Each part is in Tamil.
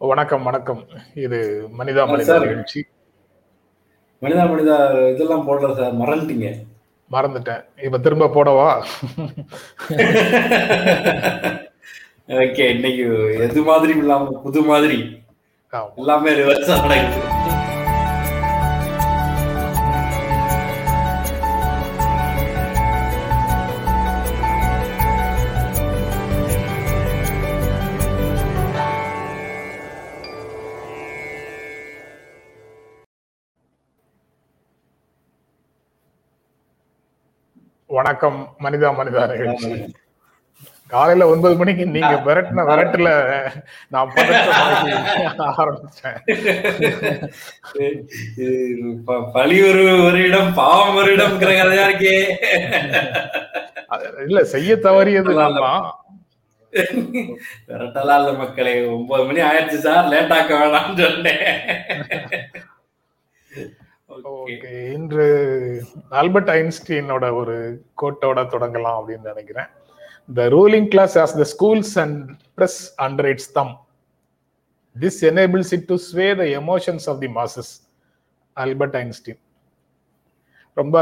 வணக்கம் வணக்கம். இது மனிதா மனிதா. நிகழ்ச்சி. மனிதா மனிதா இதெல்லாம் போடல சார். மறந்துட்டீங்க. மறந்துட்டேன். இப்ப திரும்ப போடவா? ஓகே இன்னைக்கு எது மாதிரி இல்லாம புது மாதிரி. எல்லாமே ரிவர்ஸ் நடக்குது. வணக்கம் மனிதா மனிதா நிகழ்ச்சி காலையில ஒன்பது மணிக்கு நீங்க விரட்டின விரட்டுல நான் ஆரம்பிச்சேன். பழி ஒரு ஒரு இடம் பாவம் ஒரு இடம்ங்கிற கதையா இருக்கே. இல்ல செய்ய தவறியது நான் தான் விரட்டலாம் இல்ல மக்களே. ஒன்பது மணி ஆயிடுச்சு சார். லேட் ஆக்க வேணாம்னு சொன்னேன். ஓகே. இன்று ஆல்பர்ட் ஐன்ஸ்டீனோட ஒரு கோட்டோட தொடங்கலாம் அப்படின்னு நினைக்கிறேன். The ruling class has the schools and press under its thumb this enables it to sway the emotions of the masses Albert Einstein ரொம்ப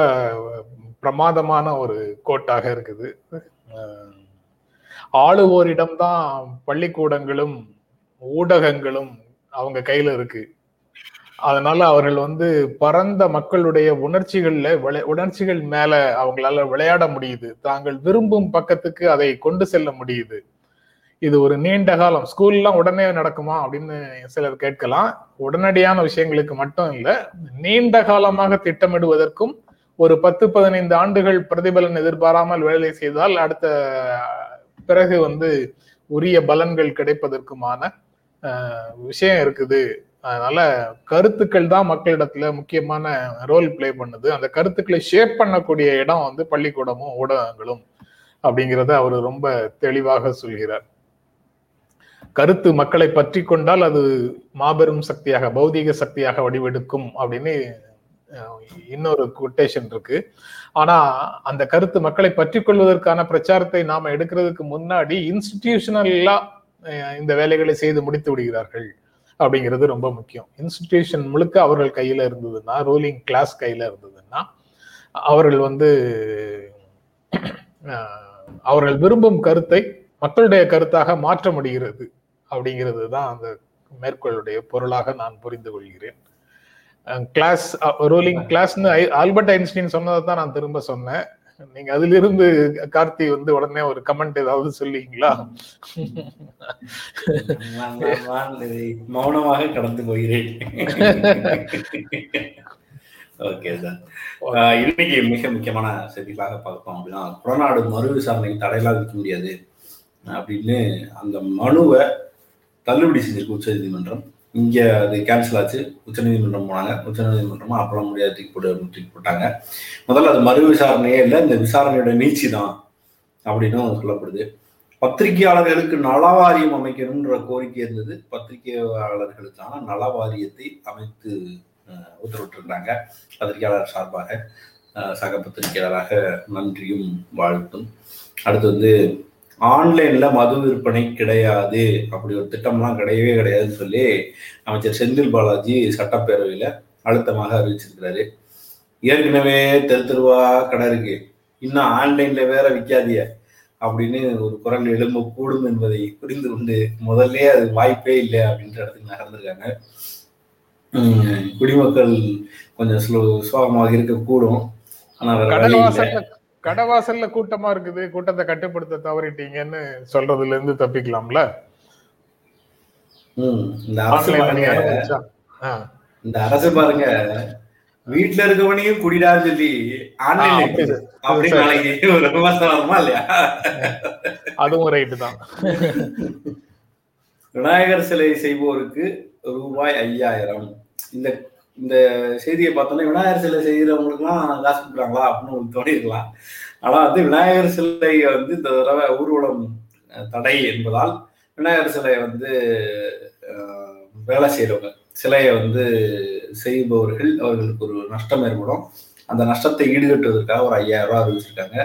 பிரமாதமான ஒரு கோட்டாக இருக்குது. ஆளுவோரிடம்தான் பள்ளிக்கூடங்களும் ஊடகங்களும் அவங்க கையில இருக்கு. அதனால அவர்கள் வந்து பரந்த மக்களுடைய உணர்ச்சிகள்ல விளை- உணர்ச்சிகள் மேல அவங்களால விளையாட முடியுது. தாங்கள் விரும்பும் பக்கத்துக்கு அதை கொண்டு செல்ல முடியுது. இது ஒரு நீண்ட காலம் ஸ்கூல்லாம் உடனே நடக்குமா அப்படின்னு சிலர் கேட்கலாம். உடனடியான விஷயங்களுக்கு மட்டும் இல்லை நீண்ட காலமாக திட்டமிடுவதற்கும் ஒரு பத்து பதினைந்து ஆண்டுகள் பிரதிபலன் எதிர்பாராமல் வேலை செய்தால் அடுத்த பிறகு வந்து உரிய பலன்கள் கிடைப்பதற்குமான விஷயம் இருக்குது. அதனால கருத்துக்கள் தான் மக்களிடத்துல முக்கியமான ரோல் ப்ளே பண்ணுது. அந்த கருத்துக்களை ஷேப் பண்ணக்கூடிய இடம் வந்து பள்ளிக்கூடமும் ஊடகங்களும் அப்படிங்கிறத அவர் ரொம்ப தெளிவாக சொல்கிறார். கருத்து மக்களை பற்றி கொண்டால் அது மாபெரும் சக்தியாக பௌதீக சக்தியாக வடிவெடுக்கும் அப்படின்னு இன்னொரு கொட்டேஷன் இருக்கு. ஆனா அந்த கருத்து மக்களை பற்றி கொள்வதற்கான பிரச்சாரத்தை நாம எடுக்கிறதுக்கு முன்னாடி இன்ஸ்டிடியூஷனல்லா இந்த வேலைகளை செய்து முடித்து விடுகிறார்கள். அப்படிங்கிறது ரொம்ப முக்கியம். இன்ஸ்டிடியூஷன் முழுக்க அவர்கள் கையில இருந்ததுன்னா ரூலிங் கிளாஸ் கையில இருந்ததுன்னா அவர்கள் வந்து அவர்கள் விரும்பும் கருத்தை மக்களுடைய கருத்தாக மாற்ற முடிகிறது அப்படிங்கிறது தான் அந்த மேற்கோளுடைய பொருளாக நான் புரிந்து கொள்கிறேன். கிளாஸ் ரூலிங் கிளாஸ்னு ஆல்பர்ட் ஐன்ஸ்டீன் சொன்னதை தான் நான் திரும்ப சொன்னேன். நீங்க அதிலிருந்து கார்த்தி வந்து உடனே ஒரு கமெண்ட் ஏதாவது இதை மௌனமாக கடந்து போகிறேன். ஓகே சார் இன்னைக்கு மிக முக்கியமான செய்திகளாக பார்ப்போம் அப்படின்னா கொடநாடு மறு விசாரணைக்கு தடையெல்லாம் விதிக்க முடியாது அப்படின்னு அந்த மனுவை தள்ளுபடி செஞ்சிருக்கு உச்சநீதிமன்றம். இங்கே அது கேன்சல் ஆச்சு. உச்சநீதிமன்றம் போனாங்க. உச்சநீதிமன்றமும் அப்பெல்லாம் முடியாது தூக்கி போட்டு தூக்கி போட்டாங்க. முதல்ல அது மறு விசாரணையே இல்லை. இந்த விசாரணையோட நீச்சி தான் அப்படின்னு சொல்லப்படுது. பத்திரிகையாளர்களுக்கு நலவாரியம் அமைக்கணும்ன்ற கோரிக்கை இருந்தது. பத்திரிகையாளர்களுக்கான நல வாரியத்தை அமைத்து உத்தரவிட்டிருந்தாங்க. பத்திரிகையாளர் சார்பாக சக பத்திரிகையாளராக நன்றியும் வாழ்த்தும். அடுத்து வந்து ஆன்லைன்ல மது விற்பனை கிடையாது. அப்படி ஒரு திட்டம்லாம் கிடையவே கிடையாதுன்னு சொல்லி அமைச்சர் செந்தில் பாலாஜி சட்டப்பேரவையில அழுத்தமாக அறிவிச்சிருக்கிறாரு. ஏற்கனவே தெரு தெருவா கடை இருக்கு. இன்னும் ஆன்லைன்ல வேற விற்காதிய அப்படின்னு ஒரு குரல் எழும்ப கூடும் என்பதை புரிந்து கொண்டு முதல்ல அது வாய்ப்பே இல்லை அப்படின்ற இடத்துக்கு நகர்ந்திருக்காங்க. உம் குடிமக்கள் கொஞ்சம் ஸ்லோ சுலபமாக இருக்கக்கூடும். ஆனா வேற கடவாசல்ல கூட்டமா இருக்குது கூட்டத்தை கட்டுப்படுத்த தவறிட்டீங்கன்னு சொல்றதுல இருந்து தப்பிக்கலாம்ல இந்த அரசு பாருங்க. வீட்டுல இருக்கவனையும் குடிடான்னு சொல்லி அதுவும் ரைட்டு தான். விநாயகர் சிலை செய்வோருக்கு ரூபாய் ஐயாயிரம். இந்த இந்த செய்தியை பார்த்தோன்னா விநாயகர் சிலை செய்கிறவங்களுக்குலாம் காசு கொடுக்குறாங்களா அப்படின்னு உங்களுக்கு தோணிருக்கலாம் ஆனால் வந்து விநாயகர் சிலை வந்து இந்த தடவை ஊர்வலம் தடை என்பதால் விநாயகர் சிலையை வந்து வேலை செய்கிறவங்க சிலையை வந்து செய்பவர்கள் அவர்களுக்கு ஒரு நஷ்டம் ஏற்படும். அந்த நஷ்டத்தை ஈடுகட்டுவதற்காக ஒரு ஐயாயிரம் ரூபா அறிவிச்சிருக்காங்க.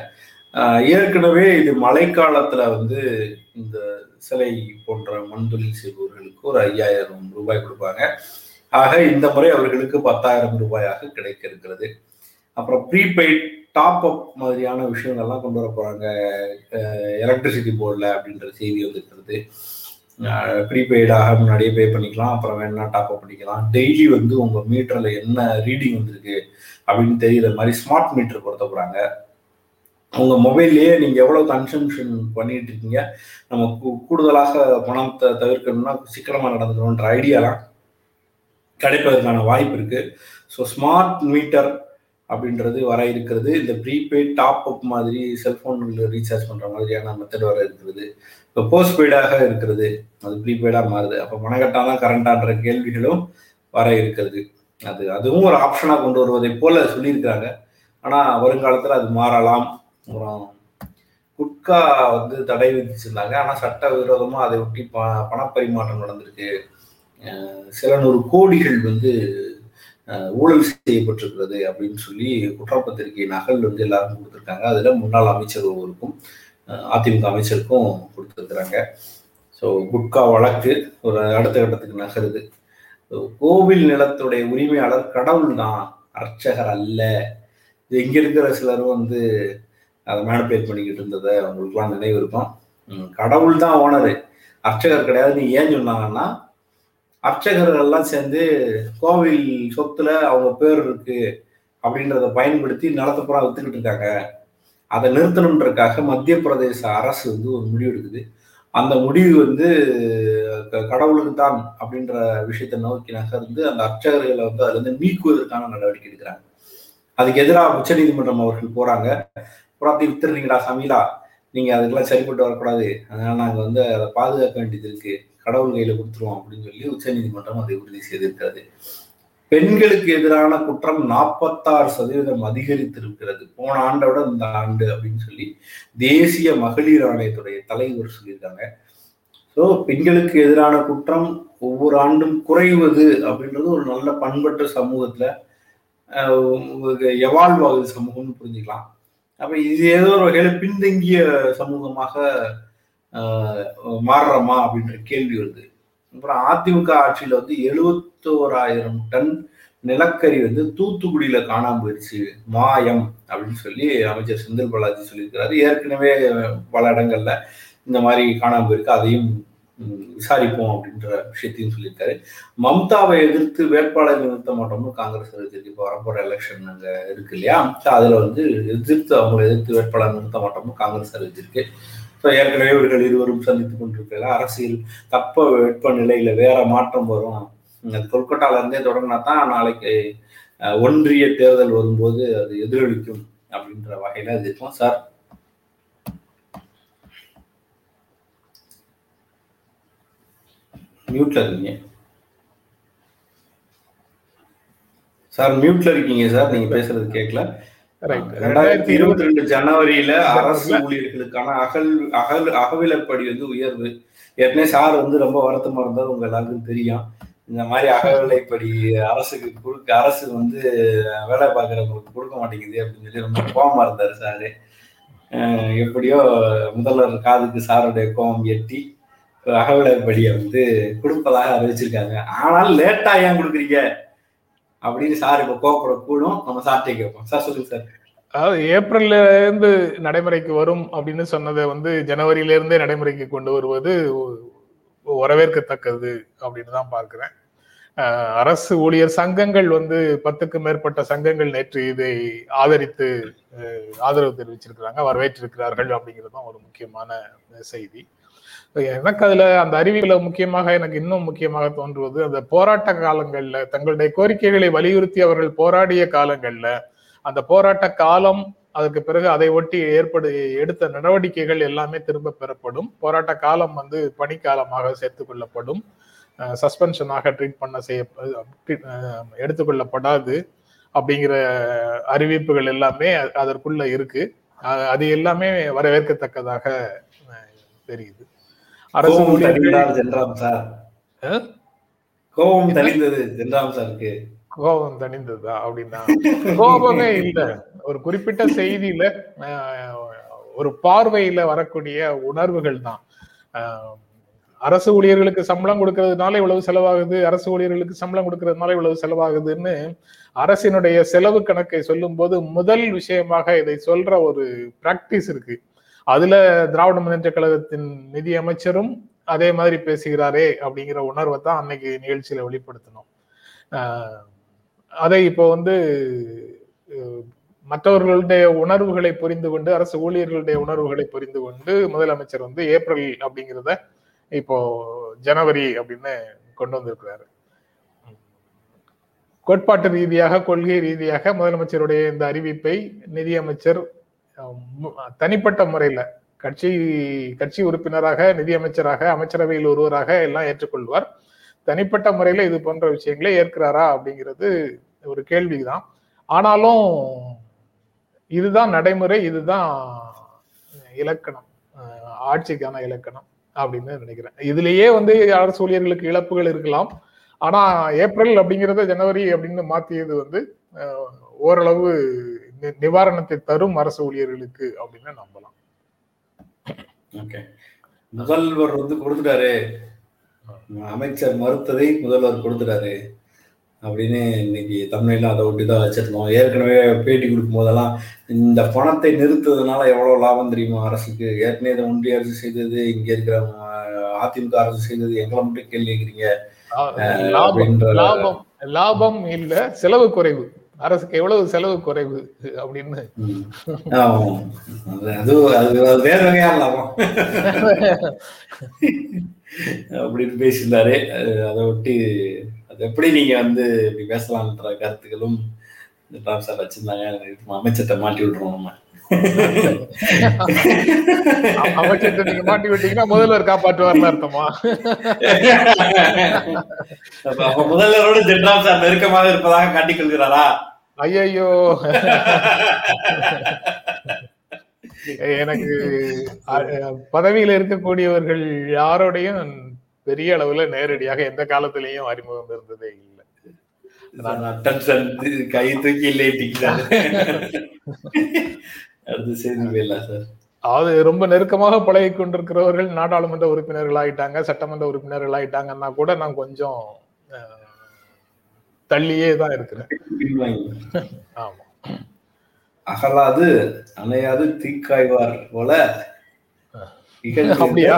ஏற்கனவே இது மழைக்காலத்துல வந்து இந்த சிலை போன்ற மண் தொழில் செய்பவர்களுக்கு ஒரு ஐயாயிரம் ரூபாய் கொடுப்பாங்க. ஆக இந்த முறை அவர்களுக்கு பத்தாயிரம் ரூபாயாக கிடைக்க இருக்கிறது அப்புறம் ப்ரீபெய்ட் டாப் அப் மாதிரியான விஷயங்கள்லாம் கொண்டு வர போறாங்க. எலக்ட்ரிசிட்டி போர்டில் அப்படின்ற செய்தி வந்துருக்கிறது. ப்ரீபெய்டாக முன்னாடியே பே பண்ணிக்கலாம். அப்புறம் வேணா டாப் அப் பண்ணிக்கலாம். டெய்லி வந்து உங்க மீட்டர்ல என்ன ரீடிங் வந்திருக்கு அப்படின்னு தெரியுற மாதிரி ஸ்மார்ட் மீட்டர் பொருத்த போறாங்க. உங்க மொபைல்லையே நீங்க எவ்வளவு கன்சம்ஷன் பண்ணிட்டு இருக்கீங்க? நம்ம கூடுதலாக பணத்தை தவிர்க்கணும்னா சிக்கனமா நடந்துக்கணுன்ற ஐடியாலாம் கிடைப்பதற்கான வாய்ப்பு இருக்கு. ஸோ ஸ்மார்ட் மீட்டர் அப்படின்றது வர இருக்கிறது. இந்த ப்ரீபெய்ட் டாப் அப் மாதிரி செல்போன்ல ரீசார்ஜ் பண்ணுற மாதிரியான மெத்தட் வர இருக்கிறது. இப்போ போஸ்ட் பெய்டாக இருக்கிறது. அது ப்ரீபெய்டாக மாறுது. அப்போ பணக்கட்டா தான் கரண்டான்ற கேள்விகளும் வர இருக்கிறது. அது அதுவும் ஒரு ஆப்ஷனாக கொண்டு வருவதை போல சொல்லியிருக்காங்க ஆனால் வருங்காலத்தில் அது மாறலாம். அப்புறம் குட்கா வந்து தடை விதிச்சிருந்தாங்க. ஆனால் சட்ட விரோதமாக அதை ஒட்டி ப பணப்பரிமாற்றம் நடந்திருக்கு. சில நூறு கோடிகள் வந்து ஊழல் செய்யப்பட்டிருக்கிறது அப்படின்னு சொல்லி குற்றப்பத்திரிகை நகல் வந்து எல்லாரும் கொடுத்துருக்காங்க. அதில் முன்னாள் அமைச்சர் ஒருவருக்கும் அதிமுக அமைச்சருக்கும் கொடுத்துருக்குறாங்க. ஸோ குட்கா வழக்கு ஒரு அடுத்த கட்டத்துக்கு நகருது. கோவில் நிலத்துடைய உரிமையாளர் கடவுள் தான் அர்ச்சகர் அல்ல. இது இங்க இருக்கிற சிலரும் வந்து அதை மேனுபேட் பண்ணிக்கிட்டு இருந்ததை அவங்களுக்குலாம் நினைவு இருக்கும் கடவுள் தான் ஓனரு அர்ச்சகர் கிடையாதுன்னு ஏன் சொன்னாங்கன்னா அர்ச்சகர்கள் எல்லாம் சேர்ந்து கோவில் சொத்துல அவங்க பேர் இருக்கு அப்படின்றத பயன்படுத்தி நிலத்தை பூரா வித்துக்கிட்டு இருக்காங்க. அதை நிறுத்தணுன்றதுக்காக மத்திய பிரதேச அரசு வந்து ஒரு முடிவு எடுக்குது. அந்த முடிவு வந்து க- கடவுளுக்கு தான் அப்படின்ற விஷயத்தை நோக்கி நகர்ந்து அந்த அர்ச்சகர்களை வந்து அதுல இருந்து நீக்குவதற்கான நடவடிக்கை எடுக்கிறாங்க. அதுக்கு எதிராக உச்சநீதிமன்றம் அவர்கள் போறாங்க. புறாத்தி வித்துறீங்களா சமீலா நீங்க அதுக்கெல்லாம் சரிப்பட்டு வரக்கூடாது. அதனால நாங்க வந்து அதை பாதுகாக்க வேண்டியது இருக்கு. கடவுள் கையில கொடுத்துருவோம் அப்படின்னு சொல்லி உச்சநீதிமன்றம் அதை உறுதி செய்திருக்கிறது. பெண்களுக்கு எதிரான குற்றம் நாற்பத்தாறு சதவீதம் அதிகரித்திருக்கிறது. போன ஆண்டை விட இந்த ஆண்டு அப்படின்னு சொல்லி தேசிய மகளிர் ஆணையத்துடைய தலைவர் சொல்லியிருக்காங்க. ஸோ பெண்களுக்கு எதிரான குற்றம் ஒவ்வொரு ஆண்டும் குறைவது அப்படின்றது ஒரு நல்ல பண்பற்ற சமூகத்துல எவால்வ் ஆகுது சமூகம்னு புரிஞ்சுக்கலாம். அப்ப இது ஏதோ ஒரு வகையில பின்தங்கிய சமூகமாக மாறுறோமா அப்படின்ற கேள்வி வருது. அப்புறம் அதிமுக ஆட்சியில் வந்து எழுபத்தோராயிரம் டன் நிலக்கரி வந்து தூத்துக்குடியில காணாம போயிடுச்சு மாயம் அப்படின்னு சொல்லி அமைச்சர் செந்தில் பாலாஜி சொல்லியிருக்கிறாரு. ஏற்கனவே பல இடங்கள்ல இந்த மாதிரி காணாம போயிருக்கு அதையும் விசாரிப்போம் அப்படின்ற விஷயத்தையும் சொல்லியிருக்காரு. மம்தாவை எதிர்த்து வேட்பாளர் நிறுத்த மாட்டோம்னு காங்கிரஸ் அறிவிச்சிருக்கு இப்போ வரப்போற எலெக்ஷன் அங்கே இருக்கு இல்லையா? அதுல வந்து எதிர்த்து அவங்களை எதிர்த்து வேட்பாளர் நிறுத்த மாட்டோம்னு காங்கிரஸ் அறிவிச்சிருக்கு ஏற்கனவே இவர்கள் இருவரும் சந்தித்துக் கொண்டிருக்கிற அரசியல் தப்ப வெப்ப நிலையில வேற மாற்றம் வரும். அது கொல்கட்டால இருந்தே தொடங்கினா தான் நாளைக்கு ஒன்றிய தேர்தல் வரும்போது அது எதிரொலிக்கும் அப்படின்ற வகையில அது இருக்கும் சார். மியூட்ல இருக்கீங்க. சார் மியூட்ல இருக்கீங்க சார் நீங்க பேசுறது கேட்கல ரெண்டாயிரத்தி இருபத்தி ரெண்டு ஜனவரியில அரசு ஊழியர்களுக்கான அகல் அகல் அகவிலப்படி வந்து உயர்வு. ஏற்கனவே சார் வந்து ரொம்ப வருத்தமா இருந்தார் உங்க எல்லாருக்கும் தெரியும். இந்த மாதிரி அகவிலைப்படி அரசுக்கு கொடுக்க அரசு வந்து வேலை பார்க்குறவங்களுக்கு கொடுக்க மாட்டேங்குது அப்படின்னு சொல்லி ரொம்ப கோபமா இருந்தாரு சாரு. எப்படியோ முதல்வர் காதுக்கு சாருடைய கோபம் எட்டி அகவிலைப்படியை வந்து கொடுப்பதாக அறிவிச்சிருக்காங்க. ஆனால் லேட்டா ஏன் கொடுக்குறீங்க? அப்படின்னு சார் இப்போ கோப்பட கூடும். நம்ம சார்ட்டே கேட்போம். சார் சொல்லுங்க சார். அதாவது ஏப்ரல்ல இருந்து நடைமுறைக்கு வரும் அப்படின்னு சொன்னதை வந்து ஜனவரியில இருந்தே நடைமுறைக்கு கொண்டு வருவது வரவேற்கத்தக்கது அப்படின்னு தான் பார்க்கிறேன். அரசு ஊழியர் சங்கங்கள் வந்து பத்துக்கு மேற்பட்ட சங்கங்கள் நேற்று இதை ஆதரித்து ஆதரவு தெரிவிச்சிருக்கிறாங்க வரவேற்றிருக்கிறார்கள் அப்படிங்கிறது தான் ஒரு முக்கியமான செய்தி. எனக்கு அதுல அந்த அறிவியல முக்கியமாக எனக்கு இன்னும் முக்கியமாக தோன்றுவது அந்த போராட்ட காலங்கள்ல தங்களுடைய கோரிக்கைகளை வலியுறுத்தி அவர்கள் போராடிய காலங்கள்ல அந்த போராட்ட காலம் அதுக்கு பிறகு அதை ஒட்டி ஏற்படு எடுத்த நடவடிக்கைகள் எல்லாமே திரும்ப பெறப்படும். போராட்ட காலம் வந்து பணிக்காலமாக சேர்த்து கொள்ளப்படும். சஸ்பென்ஷனாக ட்ரீட் பண்ண செய்ய எடுத்துக்கொள்ளப்படாது அப்படிங்கிற அறிவிப்புகள் எல்லாமே அதற்குள்ள இருக்கு. அது எல்லாமே வரவேற்கத்தக்கதாக தெரியுது. அரசு ஊழியர்கள் சார்? கோபம் தணிந்தது ஜென்ராம் சாருக்கு. கோபம் தணிந்ததா அப்படின்னா? கோபமே இல்ல. ஒரு குறிப்பிட்ட செய்தியில ஒரு பார்வையில வரக்கூடிய உணர்வுகள் தான். அரசு ஊழியர்களுக்கு சம்பளம் கொடுக்கறதுனால இவ்வளவு செலவாகுது அரசு ஊழியர்களுக்கு சம்பளம் கொடுக்கறதுனால இவ்வளவு செலவாகுதுன்னு அரசினுடைய செலவு கணக்கை சொல்லும்போது முதல் விஷயமாக இதை சொல்ற ஒரு பிராக்டிஸ் இருக்கு. அதுல திராவிட முன்னேற்ற கழகத்தின் நிதி அமைச்சரும் அதே மாதிரி பேசுகிறாரே அப்படிங்கிற உணர்வை தான் அன்னைக்கு நிகழ்ச்சியில வெளிப்படுத்தணும் அதை இப்போ வந்து மற்றவர்களுடைய உணர்வுகளை புரிந்து கொண்டு அரசு ஊழியர்களுடைய உணர்வுகளை புரிந்து கொண்டு முதலமைச்சர் வந்து ஏப்ரல் அப்படிங்கிறத இப்போ ஜனவரி அப்படின்னு கொண்டு வந்திருக்கிறாரு. கோட்பாட்டு ரீதியாக கொள்கை ரீதியாக முதலமைச்சருடைய இந்த அறிவிப்பை நிதியமைச்சர் தனிப்பட்ட முறையில கட்சி கட்சி உறுப்பினராக நிதியமைச்சராக அமைச்சரவையில் ஒருவராக எல்லாம் ஏற்றுக்கொள்வார். தனிப்பட்ட முறையில இது போன்ற விஷயங்களை ஏற்கிறாரா அப்படிங்கிறது ஒரு கேள்விதான். ஆனாலும் இதுதான் நடைமுறை இதுதான் இலக்கணம் ஆட்சிக்கான இலக்கணம் அப்படின்னு நினைக்கிறேன். இதுலயே வந்து அரசு ஊழியர்களுக்கு இழப்புகள் இருக்கலாம். ஆனா ஏப்ரல் அப்படிங்கிறத ஜனவரி அப்படின்னு மாத்தியது வந்து ஓரளவு நிவாரணத்தை தரும் அரசு ஊழியர்களுக்கு அப்படின்னு நம்பலாம். ஓகே. முதல்வர் வந்து கொடுத்துட்டாரு. அமைச்சர் மறுத்ததை முதல்வர் கொடுத்துட்டாரு. அப்படின்னு இன்னைக்கு தமிழ்ல அதை ஒட்டி தான் வச்சிருந்தோம். ஏற்கனவே பேட்டி கொடுக்கும் போதெல்லாம் இந்த பணத்தை நிறுத்துறதுனால எவ்வளவு லாபம் தெரியுமா அரசுக்கு? ஏற்கனவே இதை ஒன்றிய அரசு செய்தது இங்க இருக்கிற அதிமுக அரசு செய்தது. எங்களை மட்டும் கேள்வி கேட்குறீங்க. லாபம் இல்ல செலவு குறைவு. அரசுக்கு எவ்வளவு செலவு குறைவு அப்படின்னு. அது அது வேற லாபம் அப்படின்னு பேசியிருந்தாரு. அதை ஒட்டி அது எப்படி நீங்க வந்து இப்படி பேசலாம்ன்ற கருத்துக்களும் ராம் சார் வச்சிருந்தாங்க. அமைச்சர்கிட்ட மாட்டி விட்டுருவோம் நம்ம. அமைச்சர்கிட்ட நீங்க மாட்டி விட்டீங்கன்னா முதல்வர் காப்பாற்றுவார்னு அர்த்தமா? முதல்வரோட ஜென்ராம் சார் நெருக்கமாக இருப்பதாக காட்டிக் கொள்கிறாரா? ஐயையோ. எனக்கு பதவியில இருக்கக்கூடியவர்கள் யாரோடையும் பெரிய அளவுல நேரடியாக எந்த காலத்திலையும் அறிமுகம் இருந்ததே இல்லை. கை தூக்கி அடுத்து செய்தி போயிடல சார் அது ரொம்ப நெருக்கமாக பழகி கொண்டிருக்கிறவர்கள் நாடாளுமன்ற உறுப்பினர்கள் ஆயிட்டாங்க சட்டமன்ற உறுப்பினர்கள் ஆயிட்டாங்கன்னா கூட நான் கொஞ்சம் தள்ளியே தான் இருக்கிறேன். ஆமா. அகலாது அணையாது தீக்காய்வார் போல அப்படியா?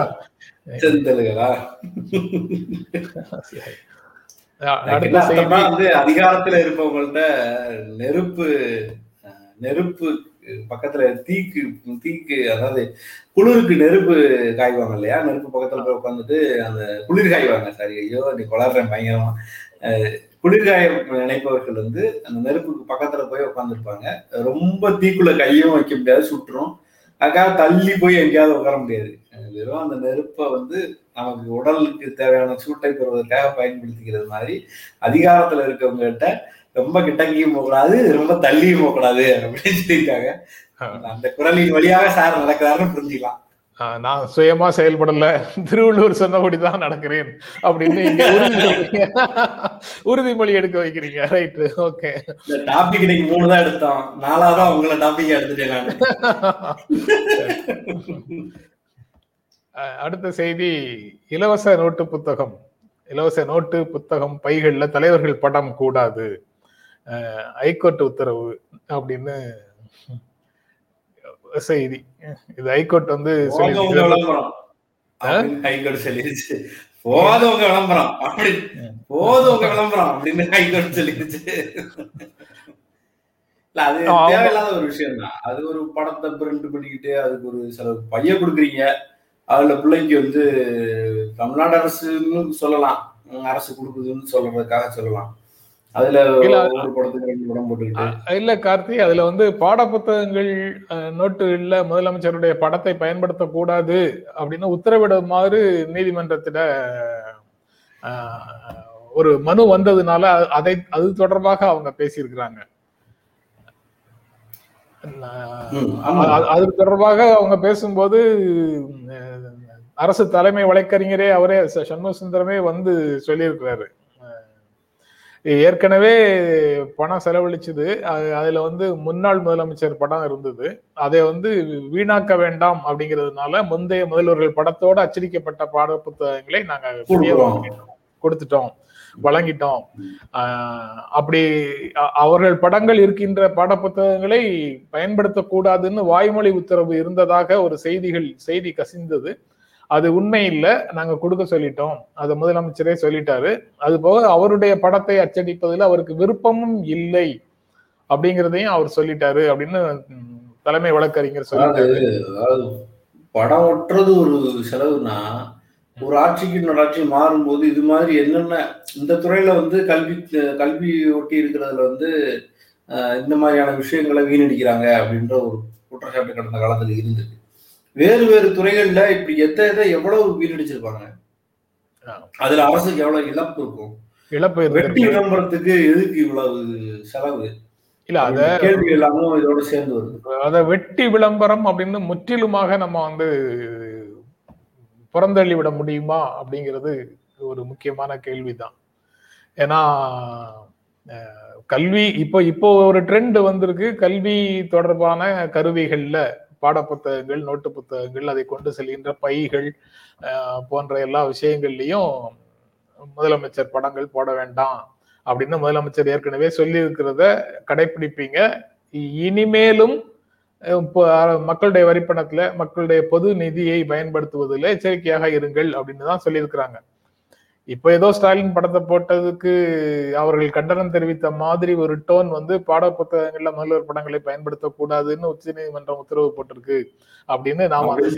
வந்து அதிகாரத்துல இருப்பவங்கள்ட்ட நெருப்பு நெருப்பு பக்கத்துல தீக்கு தீக்கு அதாவது குளிருக்கு நெருப்பு காய்வாங்க இல்லையா? நெருப்பு பக்கத்துல போய் உட்காந்துட்டு அந்த குளிர் காய்வாங்க. சாரி ஐயோ நீ கொளாடுறேன் பயங்கரமா. அஹ், குளிர்காய நினைப்பவர்கள் வந்து அந்த நெருப்புக்கு பக்கத்துல போய் உட்காந்துருப்பாங்க ரொம்ப தீக்குள்ள கையும் வைக்க முடியாது சுட்டுரும். அதுக்காக தள்ளி போய் எங்கேயாவது உட்கார முடியாது. வெறும் அந்த நெருப்பை வந்து நமக்கு உடலுக்கு தேவையான சூட்டை பெறுவதற்காக பயன்படுத்திக்கிறது மாதிரி அதிகாரத்துல இருக்கவங்க கிட்ட ரொம்ப கிட்டங்கியும் போகக்கூடாது ரொம்ப தள்ளியும் போகக்கூடாது அப்படின்னு சொல்லியிருக்காங்க. அந்த குரலின் வழியாக சார் நடக்கிறாருன்னு புரிஞ்சுக்கலாம். நான் சுயமா செயல்படல. திருவள்ளுவர் சொன்னபடிதான் நடக்கிறேன் அப்படின்னு உறுதிமொழி எடுக்க வைக்கிறீங்க. ரைட் ஓகே டாபிக் இன்னைக்கு மூணு தான் எடுத்தோம். நாலாவதா உங்களை டாபிக் எடுத்துட்டேன் அடுத்த செய்தி. இலவச நோட்டு புத்தகம். இலவச நோட்டு புத்தகம் பைகள்ல தலைவர்கள் படம் கூடாது. அஹ் ஹைகோர்ட் உத்தரவு அப்படின்னு செய்தி. இது ஹைகோர்ட் வந்து ஹைகோர்ட் சொல்லிருச்சு. போதும் உங்க விளம்பரம். அப்படி போதும் உங்க விளம்பரம் அப்படின்னு ஹைகோர்ட் சொல்லிருச்சு. இல்ல அது. தேவையில்லாத ஒரு விஷயம் தான் அது ஒரு படத்தை பிரிண்ட் பண்ணிக்கிட்டு அதுக்கு ஒரு சில பைய கொடுக்குறீங்க. அதுல பிள்ளைக்கு வந்து தமிழ்நாடு அரசுன்னு சொல்லலாம். அரசு கொடுக்குதுன்னு சொல்றதுக்காக சொல்லலாம். இல்ல, கார்த்தி அதுல வந்து பாட புத்தகங்கள் நோட்டுகள்ல முதலமைச்சருடைய படத்தை பயன்படுத்தக்கூடாது அப்படின்னு உத்தரவிடுமாறு நீதிமன்றத்தில ஒரு மனு வந்ததுனால அதை அது தொடர்பாக அவங்க பேசியிருக்கிறாங்க. அது தொடர்பாக அவங்க பேசும்போது அரசு தலைமை வழக்கறிஞரே அவரே சண்முக சுந்தரமே வந்து சொல்லியிருக்கிறாரு. ஏற்கனவே பணம் செலவழிச்சது. அது- அதுல வந்து முன்னாள் முதலமைச்சர் படம் இருந்தது. அதை வந்து வீணாக்க வேண்டாம் அப்படிங்கிறதுனால முந்தைய முதல்வர்கள் படத்தோட அச்சடிக்கப்பட்ட பாட புத்தகங்களை நாங்க. கொடுத்துட்டோம். வழங்கிட்டோம். அப்படி அவர்கள் படங்கள் இருக்கின்ற பாட புத்தகங்களை பயன்படுத்தக்கூடாதுன்னு வாய்மொழி உத்தரவு இருந்ததாக ஒரு செய்திகள் செய்தி கசிந்தது. அது உண்மை இல்லை. நாங்க கொடுக்க சொல்லிட்டோம். அதை முதலமைச்சரே சொல்லிட்டாரு. அது போக அவருடைய படத்தை அச்சடிப்பதில் அவருக்கு விருப்பமும் இல்லை அப்படிங்கிறதையும் அவர் சொல்லிட்டாரு அப்படின்னு தலைமை வழக்கறிஞர் சொல்லிட்டாரு. அதாவது படம் ஒட்டுறது ஒரு செலவுனா ஒரு ஆட்சிக்கு இன்னொரு ஆட்சி மாறும்போது இது மாதிரி என்னென்ன இந்த துறையில வந்து கல்வி கல்வி ஒட்டி இருக்கிறதுல வந்து இந்த மாதிரியான விஷயங்களை வீணடிக்கிறாங்க அப்படின்ற ஒரு குற்றச்சாட்டு கடந்த காலத்துல இருந்தது வேறு வேறு துறைகள்ல இப்படி எத்த எதை எவ்வளவு வீணடிச்சிருப்பாங்க ஆ. அதுல அரசுக்கு எவ்வளவு இழப்பு இருக்கும்? இழப்பு வெட்டி. விளம்பரத்துக்கு எதுக்கு இவ்வளவு செலவு? இல்ல அத கேள்வி எல்லாமும் இதோட சேர்ந்து வருது. அத வெட்டி விளம்பரம் அப்படின்னு முற்றிலுமாக நம்ம வந்து புறந்தள்ளி விட முடியுமா அப்படிங்கிறது ஒரு முக்கியமான கேள்விதான். ஏன்னா கல்வி இப்போ இப்போ ஒரு ட்ரெண்ட் வந்திருக்கு. கல்வி தொடர்பான கருவிகள்ல பாடப்புத்தகங்கள் நோட்டு புத்தகங்கள் அதை கொண்டு செல்கின்ற பைகள் போன்ற எல்லா விஷயங்கள்லையும் முதலமைச்சர் படங்கள் போட வேண்டாம் அப்படின்னு முதலமைச்சர் ஏற்கனவே சொல்லி இருக்கிறத கடைபிடிப்பீங்க இனிமேலும் இப்போ மக்களுடைய வரிப்பணத்துல மக்களுடைய பொது நிதியை பயன்படுத்துவதில் எச்சரிக்கையாக இருங்கள் அப்படின்னு தான் சொல்லியிருக்கிறாங்க. இப்போ ஏதோ ஸ்டாலின் படத்தை போட்டதுக்கு அவர்கள் கண்டனம் தெரிவித்த மாதிரி ஒரு டோன் வந்து பாட புத்தகங்கள்ல முதல்வர் படங்களை பயன்படுத்தக்கூடாதுன்னு உச்ச நீதிமன்றம் உத்தரவு போட்டிருக்கு அப்படின்னு நாம் அந்த.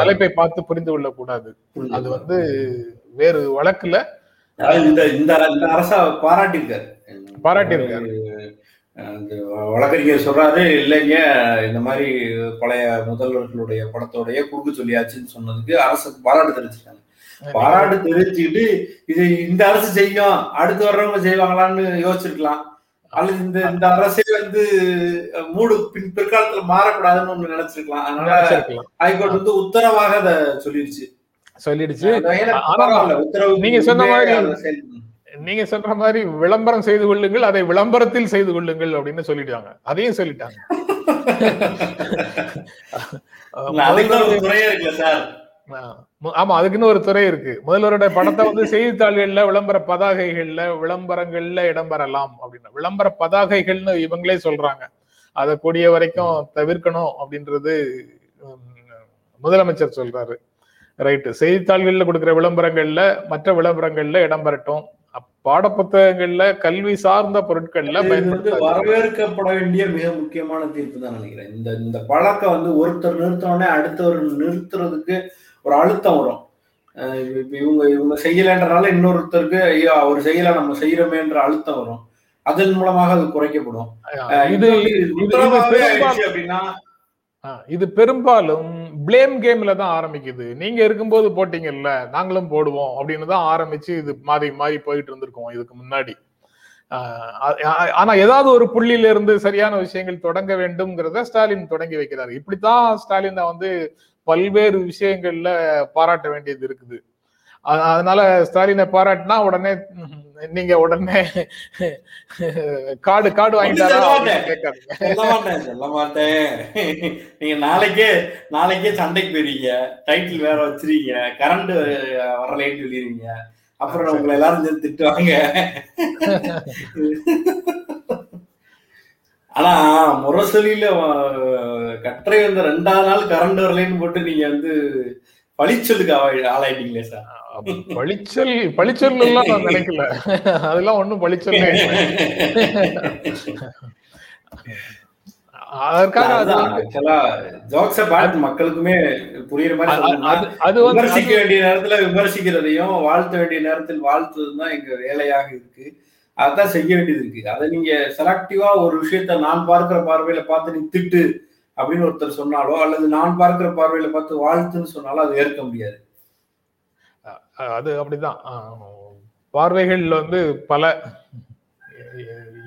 தலைப்பை பார்த்து புரிந்து கொள்ளக்கூடாது அது வந்து வேறு வழக்குல இந்த இந்த அர- இந்த அரசா பாராட்டியிருக்காரு பாராட்டியிருக்காரு. வழக்கறிஞர் சொல்றாரு இல்லைங்க இந்த மாதிரி பழைய முதல்வர்களுடைய படத்தோடைய குறுக்கு சொல்லியாச்சுன்னு சொன்னதுக்கு அரசு பாராட்டு தெரிவிச்சிருக்காங்க பாராட்டு தெரிவிச்சுக்கிட்டு இது இந்த அரசு செய்யும் அடுத்து வர்றவங்க செய்வாங்களான்னு யோசிச்சிருக்கலாம். அல்லது இந்த இந்த அரசே வந்து மூடு பின் பிற்காலத்துல மாறக்கூடாதுன்னு ஒண்ணு நினைச்சிருக்கலாம். அதனால. ஹைகோர்ட் வந்து உத்தரவாக அதை சொல்லிடுச்சு. சொல்லிடுச்சு. நீங்க சொன்ன மாதிரி-. நீங்க சொல்ற மாதிரி விளம்பரம் செய்து கொள்ளுங்கள் அதை விளம்பரத்தில் செய்து கொள்ளுங்கள் அப்படின்னு சொல்லிட்டாங்க. அதையும் சொல்லிட்டாங்க. இல்ல, ஆமா அதுக்குன்னு ஒரு துறை இருக்கு. முதல்வருடைய படத்தை வந்து செய்தித்தாள்கள்ல விளம்பர பதாகைகள்ல விளம்பரங்கள்ல இடம்பெறலாம் அப்படின்னு. விளம்பர பதாகைகள்னு இவங்களே சொல்றாங்க. அதை கூடிய வரைக்கும் தவிர்க்கணும் அப்படின்றது முதலமைச்சர் சொல்றாரு. ரைட்டு. செய்தித்தாள்கள்ல கொடுக்கிற விளம்பரங்கள்ல மற்ற விளம்பரங்கள்ல இடம்பெறட்டும். அப்- பாடப்புத்தகங்கள்ல கல்வி சார்ந்த பொருட்கள்ல பயன்படுத்த வரவேற்கப்பட வேண்டிய மிக முக்கியமான தீர்ப்பு தான் நினைக்கிறேன். இந்த இந்த பழக்கம் வந்து ஒருத்தர் நிறுத்தினோடனே அடுத்தவர் நிறுத்துறதுக்கு ஒரு அழுத்தம் வரும். இவங்க இவங்க செய்யலைன்றனால இன்னொருத்தருக்கு ஐயோ அவர் செய்யல நம்ம செய்யறோமேன்ற அழுத்தம் வரும். அதன் மூலமாக அது குறைக்கப்படும். இது அப்படின்னா இது பெரும்பாலும் பிளேம் கேம்ல தான் ஆரம்பிக்குது. நீங்க இருக்கும்போது போட்டீங்கல்ல நாங்களும் போடுவோம் அப்படின்னு தான் ஆரம்பிச்சு இது மாறி மாறி போயிட்டு இருந்திருக்கோம் இதுக்கு முன்னாடி. ஆனா ஏதாவது ஒரு புள்ளியில இருந்து சரியான விஷயங்கள் தொடங்க வேண்டும்ங்கிறத ஸ்டாலின் தொடங்கி வைக்கிறாரு. இப்படித்தான் ஸ்டாலினை வந்து பல்வேறு விஷயங்கள்ல பாராட்ட வேண்டியது இருக்குது. அதனால ஸ்டாலினை பாராட்டினா உடனே நீங்க உடனே காடு காடு வாங்கிட்டாரா கேட்காதீங்க. சொல்ல மாட்டேன் நீங்க நாளைக்கே நாளைக்கே சண்டைக்கு போயிருவீங்க டைட்டில் வேற வச்சிருக்கீங்க. கரண்ட் வரலைன்னு சொல்லிடுவீங்க அப்புறம் உங்களை எல்லாரும் திட்டுவாங்க. ஆனா முரசொலியில கட்டுரை வந்த ரெண்டாவது நாள் கரண்ட் வரலைன்னு போட்டு நீங்க வந்து பழிச்சொல்லுக்கு ஆளா- ஆளாயிட்டீங்களே சார் பழிச்சல் பழிச்சல் எல்லாம் நான் நினைக்கல. அதெல்லாம் ஒண்ணும் பார்த்து மக்களுக்குமே புரியுற மாதிரி அது- விமர்சிக்க வேண்டிய நேரத்துல விமர்சிக்கிறதையும் வாழ்த்த வேண்டிய நேரத்தில் வாழ்த்துவதும் தான் எங்க வேலையாக இருக்கு. அதான் செய்ய வேண்டியது இருக்கு. அதை நீங்க செலக்டிவா ஒரு விஷயத்த நான் பார்க்கிற பார்வையில பார்த்து நீ திட்டு அப்படின்னு ஒருத்தர் சொன்னாலோ அல்லது நான் பார்க்கிற பார்வையில பார்த்து வாழ்த்துன்னு சொன்னாலும் அது ஏற்க முடியாது. அது அப்படிதான். ஆஹ் பார்வைகள் வந்து பல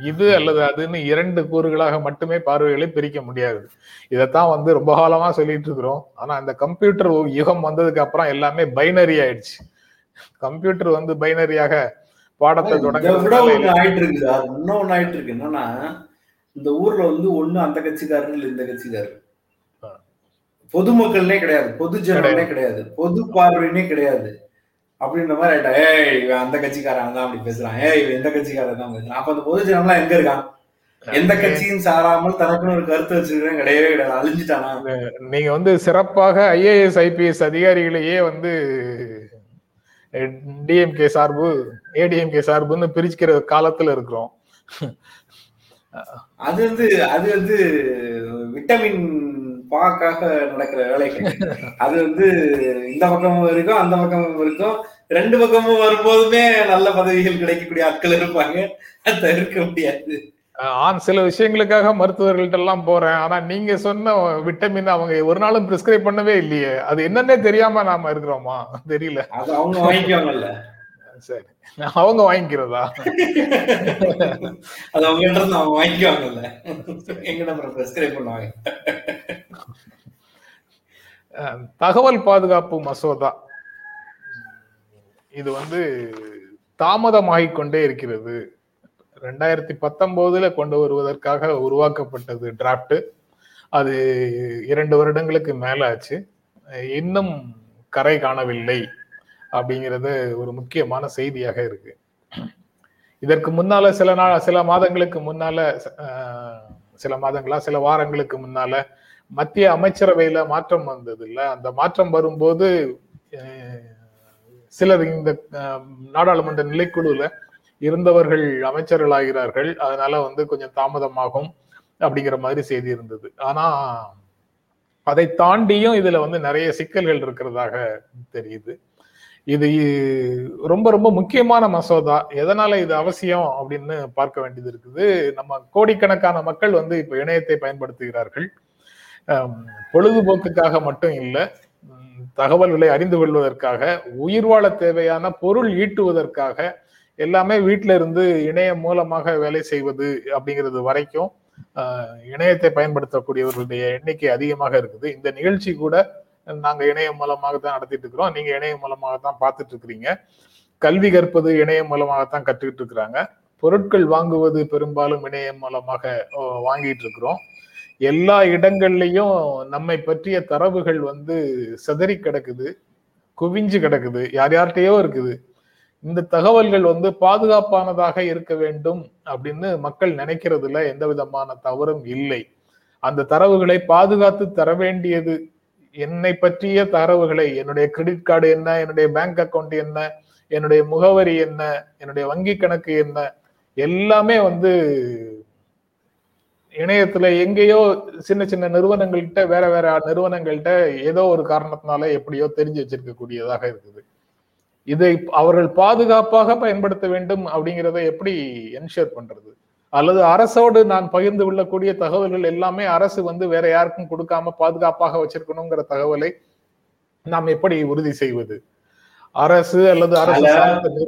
இது அல்லது அதுன்னு இரண்டு கூறுகளாக மட்டுமே பார்வைகளை பிரிக்க முடியாது. இதைத்தான் வந்து ரொம்ப காலமா சொல்லிட்டு இருக்கிறோம். ஆனா இந்த கம்ப்யூட்டர் யுகம் வந்ததுக்கு அப்புறம் எல்லாமே பைனரி ஆயிடுச்சு. கம்ப்யூட்டர் வந்து பைனரியாக பாடத்தை ஒண்ணு ஆயிட்டு இருக்கு சார் இன்னும் ஒண்ணு ஆயிட்டு இருக்கு என்னன்னா இந்த ஊர்ல வந்து ஒண்ணு அந்த கட்சிக்காரர் இல்ல இந்த கட்சிக்காரர். பொதுமக்கள்னே கிடையாது. பொது ஜனமே கிடையாது. பொது பார்வைனே கிடையாது. அப்படின்ற மாதிரி ஆயிட்டா ஏய் இவன் அந்த கட்சிக்காரன் தான் அப்படி பேசுறான். ஏய் இவன் இந்த கட்சிக்காரன் தான் பேசுறான். அப்ப அந்த பொது ஜனம்லாம் எங்க இருக்கான்? எந்த கட்சியும் சாராமல் தனக்குன்னு ஒரு கருத்து வச்சிருக்கிறேன் கிடையவே கிடையாது. அழிஞ்சிட்டானா? நீங்க வந்து சிறப்பாக ஐஏஎஸ் ஐபிஎஸ் அதிகாரிகளையே வந்து டிஎம்கே சார்பு ஏடிஎம்கே சார்புன்னு பிரிச்சுக்கிற காலத்துல இருக்கிறோம். அது வந்து அது வந்து விட்டமின் பாக்காக நடக்கிற வேலைகள். அது வந்து இந்த பக்கமும் இருக்கும் அந்த பக்கமும் இருக்கும். ரெண்டு பக்கமும் வரும்போதுமே நல்ல பதவிகள் கிடைக்கக்கூடிய ஆட்கள் இருப்பாங்க. அதை தவிர்க்க முடியாது. ஆன் சில விஷயங்களுக்காக மருத்துவர்கள்ட்ட எல்லாம் போறேன். ஆனா நீங்க சொன்ன விட்டமின் அவங்க ஒரு நாளும் பிரிஸ்கிரைப் பண்ணவே இல்லையே. அது என்னன்னே தெரியாம நாம இருக்கிறோமா? தெரியல. அது அவங்க வாங்கிக்குவாங்கல்ல. சரி. அவங்க வாங்கிக்கிறதா? அது அவங்க அவங்க வாங்கிக்குவாங்கல்ல. பிரெஸ்கிரைப் பண்ணுவாங்க. தகவல் பாதுகாப்பு மசோதா. இது வந்து தாமதமாகிக் கொண்டே இருக்கிறது. ரெண்டாயிரத்தி பத்தொன்பதுல கொண்டு வருவதற்காக உருவாக்கப்பட்டது டிராப்ட் அது இரண்டு வருடங்களுக்கு மேல ஆச்சு. இன்னும் கரை காணவில்லை அப்படிங்கிறது ஒரு முக்கியமான செய்தியாக இருக்கு. இதற்கு முன்னால சில நாள் சில மாதங்களுக்கு முன்னால சில மாதங்களா சில வாரங்களுக்கு முன்னால மத்திய அமைச்சரவையில மாற்றம் வந்தது இல்ல அந்த மாற்றம் வரும்போது சிலர் இந்த நாடாளுமன்ற நிலைக்குழுல இருந்தவர்கள் அமைச்சர்களாகிறார்கள். அதனால வந்து கொஞ்சம் தாமதமாகும் அப்படிங்கிற மாதிரி செய்தி இருந்தது. ஆனா அதை தாண்டியும் இதுல வந்து நிறைய சிக்கல்கள் இருக்கிறதாக தெரியுது. இது ரொம்ப ரொம்ப முக்கியமான மசோதா. எதனால இது அவசியம் அப்படின்னு பார்க்க வேண்டியது இருக்குது. நம்ம கோடிக்கணக்கான மக்கள் வந்து இப்ப இணையத்தை பயன்படுத்துகிறார்கள். பொழுதுபோக்குக்காக மட்டும் இல்லை தகவல்களை அறிந்து கொள்வதற்காக உயிர் வாழ தேவையான பொருள் ஈட்டுவதற்காக எல்லாமே வீட்டில இருந்து இணையம் மூலமாக வேலை செய்வது அப்படிங்கிறது வரைக்கும் இணையத்தை பயன்படுத்தக்கூடியவர்களுடைய எண்ணிக்கை அதிகமாக இருக்குது. இந்த நிகழ்ச்சி கூட நாங்க இணையம் மூலமாக தான் நடத்திட்டு இருக்கிறோம். நீங்க இணையம் மூலமாக தான் பார்த்துட்டு இருக்கிறீங்க. கல்வி கற்பது இணையம் மூலமாகத்தான் கற்றுக்கிட்டு இருக்கிறாங்க. பொருட்கள் வாங்குவது பெரும்பாலும் இணையம் மூலமாக வாங்கிட்டு இருக்கிறோம். எல்லா இடங்கள்லையும் நம்மை பற்றிய தரவுகள் வந்து சிதறி கிடக்குது. குவிஞ்சு கிடக்குது. யார் யார்கிட்டயோ இருக்குது. இந்த தகவல்கள் வந்து பாதுகாப்பானதாக இருக்க வேண்டும் அப்படின்னு மக்கள் நினைக்கிறதுல எந்த விதமான தவறும் இல்லை. அந்த தரவுகளை பாதுகாத்து தர வேண்டியது என்னை பற்றிய தரவுகளை என்னுடைய கிரெடிட் கார்டு என்ன என்னுடைய பேங்க் அக்கவுண்ட் என்ன என்னுடைய முகவரி என்ன என்னுடைய வங்கி கணக்கு என்ன எல்லாமே வந்து இணையத்துல எங்கேயோ சின்ன சின்ன நிறுவனங்கள்கிட்ட வேற வேற நிறுவனங்கள்கிட்ட ஏதோ ஒரு காரணத்தினால எப்படியோ தெரிஞ்சு வச்சிருக்க கூடியதாக இருக்குது. இதை அவர்கள் பாதுகாப்பாக பயன்படுத்த வேண்டும் அப்படிங்கிறத எப்படி என்ஷூர் பண்றது? அல்லது அரசோடு நான் பகிர்ந்து கொள்ளக்கூடிய தகவல்கள் எல்லாமே அரசு வந்து வேற யாருக்கும் கொடுக்காம பாதுகாப்பாக வச்சிருக்கணுங்கிற தகவலை நாம் எப்படி உறுதி செய்வது? அரசு அல்லது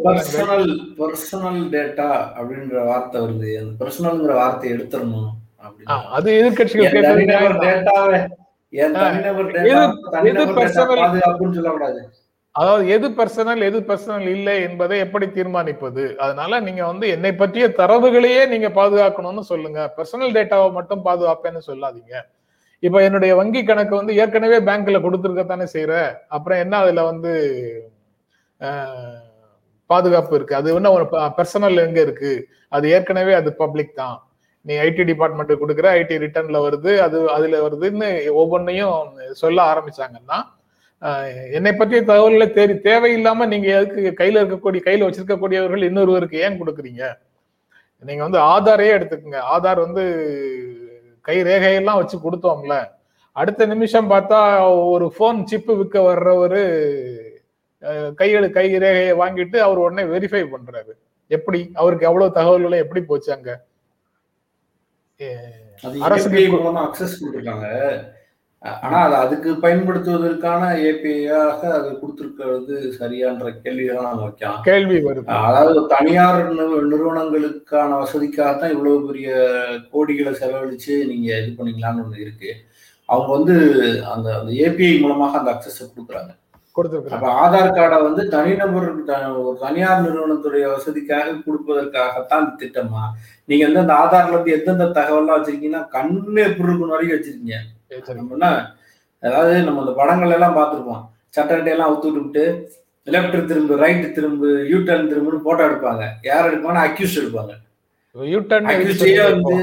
பர்சனல் பர்சனல் டேட்டா அப்படின்ற வார்த்தை வருது. அந்த பர்சனல்ங்கிற வார்த்தையை எடுத்துடணும் அது எதிர்கட்சிகள் கேட்டது? பாதுகாப்புன்னு சொல்லக்கூடாது. அதாவது எது பர்சனல் எது பர்சனல் இல்லை என்பதை எப்படி தீர்மானிப்பது? அதனால நீங்க வந்து என்னை பற்றிய தரவுகளையே நீங்க பாதுகாக்கணும்னு சொல்லுங்க. பர்சனல் டேட்டாவை மட்டும் பாதுகாப்பேன்னு சொல்லாதீங்க. இப்ப என்னுடைய வங்கி கணக்கு வந்து ஏற்கனவே பேங்க்ல கொடுத்துருக்கத்தானே செய்யற? அப்புறம் என்ன அதுல வந்து பாதுகாப்பு இருக்கு? அது என்ன ஒரு பர்சனல் எங்க இருக்கு? அது ஏற்கனவே அது பப்ளிக் தான். நீ ஐடி டிபார்ட்மெண்ட் கொடுக்குற ஐடி ரிட்டர்ன்ல வருது அது அதுல வருதுன்னு ஒவ்வொன்றையும் சொல்ல ஆரம்பிச்சாங்கன்னா என்னை பற்றிய தகவல்களை தேடி தேவையில்லாம நீங்க எதுக்கு கையில இருக்கக்கூடிய கையில வச்சிருக்கக்கூடியவர்கள் இன்னொருவருக்கு ஏன் கொடுக்குறீங்க? நீங்க வந்து ஆதாரையே எடுத்துக்கோங்க. ஆதார் வந்து கை ரேகையெல்லாம் வச்சு கொடுத்தோம்ல. அடுத்த நிமிஷம் பார்த்தா ஒரு ஃபோன் சிப்பு விற்க வர்றவரு கையெழு கை ரேகையை வாங்கிட்டு அவர் உடனே வெரிஃபை பண்றாரு. எப்படி? அவருக்கு எவ்வளவு தகவல்களை எப்படி போச்சு அங்க? அது ஆனா அது அதுக்கு பயன்படுத்துவதற்கான ஏபிஐயாக அது கொடுத்துருக்கிறது சரியான்ற கேள்விகளை நம்ம வைக்கலாம். கேள்வி அதாவது தனியார் நிறு- நிறுவனங்களுக்கான வசதிக்காகத்தான் இவ்வளவு பெரிய கோடிகளை செலவழிச்சு நீங்க இது பண்ணிக்கலாம்னு ஒண்ணு இருக்கு. அவங்க வந்து அந்த அந்த ஏபிஐ மூலமாக அந்த அக்சஸ் கொடுக்குறாங்க. அப்ப ஆதார் கார்டை வந்து தனிநபருக்கு த- ஒரு தனியார் நிறுவனத்துடைய வசதிக்காக கொடுப்பதற்காகத்தான் இந்த திட்டமா? நீங்க வந்து அந்த ஆதார்ல இருந்து எந்தெந்த தகவல்லாம் வச்சிருக்கீங்கன்னா கண்ணு எப்படி வரைக்கும் வச்சிருக்கீங்க. சரி. என்ன அதாவது நம்ம அந்த படங்கள் எல்லாம் பார்த்துருப்போம். சட்டை எல்லாம் அவுத்து விட்டு லெஃப்ட் திரும்பு ரைட் திரும்பு யூ டர்ன் திரும்புன்னு போட்டோ எடுப்பாங்க. யார் எடுப்பாங்கன்னா அக்யூஸ் எடுப்பாங்க. வந்து.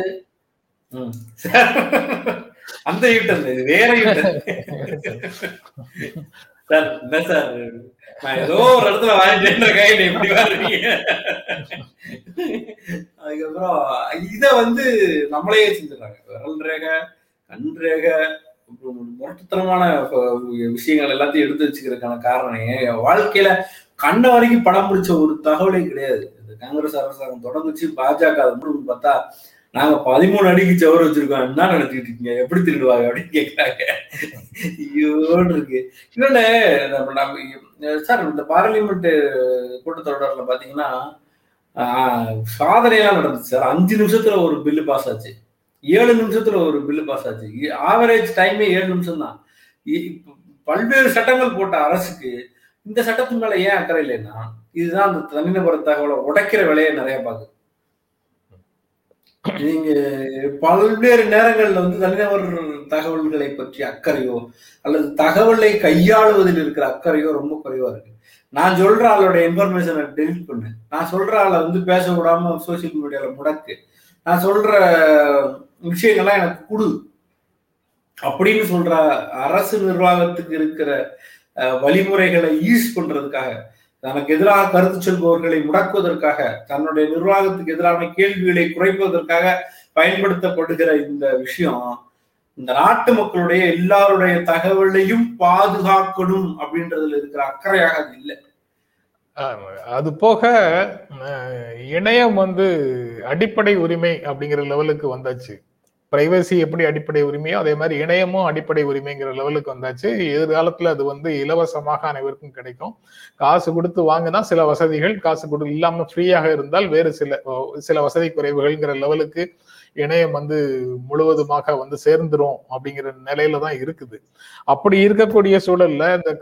அந்த யூட்டன் இது வேற யூட்டன் சார் என்ன சார்? நான் ஏதோ ஒரு இடத்துல வாங்கிட்டு கையில எப்படி வர்றீங்க. அதுக்கப்புறம் இத வந்து நம்மளே செஞ்சிடறாங்க. விரல் ரேகை கண் முரட்டுத்தனமான விஷயங்கள் எல்லாத்தையும் எடுத்து வச்சுக்கிறதுக்கான காரணம் என் வாழ்க்கையில கண்ண வரைக்கும் படம் பிடிச்ச ஒரு தகவலே கிடையாது. இந்த காங்கிரஸ் அரசாங்கம் தொடங்குச்சு பாஜக அது மட்டும் பார்த்தா நாங்க பதிமூணு அடிக்கு சவர் வச்சிருக்கோம் என்ன நினைச்சிட்டு இருக்கீங்க. எப்படி திருடுவாங்க அப்படின்னு கேட்கிறாங்க ஐயோன்னு இருக்கு. இன்னொன்னு நம்ம நம்ம சார் இந்த பார்லிமெண்ட் கூட்டத்தொடர்ல பாத்தீங்கன்னா சாதனையெல்லாம் நடந்துச்சு சார். அஞ்சு நிமிஷத்துல ஒரு பில்லு பாஸ் ஆச்சு. ஏழு நிமிஷத்துல ஒரு பில்லு பாஸ் ஆச்சு. ஆவரேஜ் டைமே ஏழு நிமிஷம் தான் பல்வேறு சட்டங்கள் போட்ட அரசுக்கு இந்த சட்டத்து மேல ஏன் அக்கறை இல்லைன்னா இதுதான் அந்த தனிநபர் தகவலை உடைக்கிற வேலையை நிறைய பாக்குது நீங்க பல்வேறு நேரங்கள்ல வந்து தனிநபர் தகவல்களை பற்றி அக்கறையோ அல்லது தகவலை கையாளுவதில் இருக்கிற அக்கறையோ ரொம்ப குறைவா இருக்கு. நான் சொல்ற ஆளோட இன்ஃபர்மேஷனை டெலிட் பண்ணு. நான் சொல்ற ஆளை வந்து பேச விடாம சோசியல் மீடியால முடக்கு. நான் சொல்ற விஷயங்கள்லாம் எனக்கு கொடு அப்படின்னு சொல்ற அரசு நிர்வாகத்துக்கு இருக்கிற வழிமுறைகளை யூஸ் பண்றதுக்காக தனக்கு எதிராக கருத்து சொல்பவர்களை முடக்குவதற்காக தன்னுடைய நிர்வாகத்துக்கு எதிரான கேள்விகளை குறைப்பதற்காக பயன்படுத்தப்படுகிற இந்த விஷயம் இந்த நாட்டு மக்களுடைய எல்லாருடைய தகவலையும் பாதுகாக்கணும் அப்படின்றதுல இருக்கிற அக்கறையாக அது இல்லை. அது போக இணையம் வந்து அடிப்படை உரிமை அப்படிங்கிற லெவலுக்கு வந்தாச்சு. பிரைவசி எப்படி அடிப்படை உரிமையோ அதே மாதிரி இணையமும் அடிப்படை உரிமைங்கிற லெவலுக்கு வந்தாச்சு. எதிர்காலத்துல அது வந்து இலவசமாக அனைவருக்கும் கிடைக்கும். காசு கொடுத்து வாங்கினா சில வசதிகள் காசு கொடு இல்லாம ஃப்ரீயாக இருந்தால் வேறு சில சில வசதி குறைவுகள்ங்கிற லெவலுக்கு இணையம் வந்து முழுவதுமாக வந்து சேர்ந்துரும் அப்படிங்கிற நிலையில தான் இருக்குது. அப்படி இருக்கக்கூடிய சூழல்ல இந்த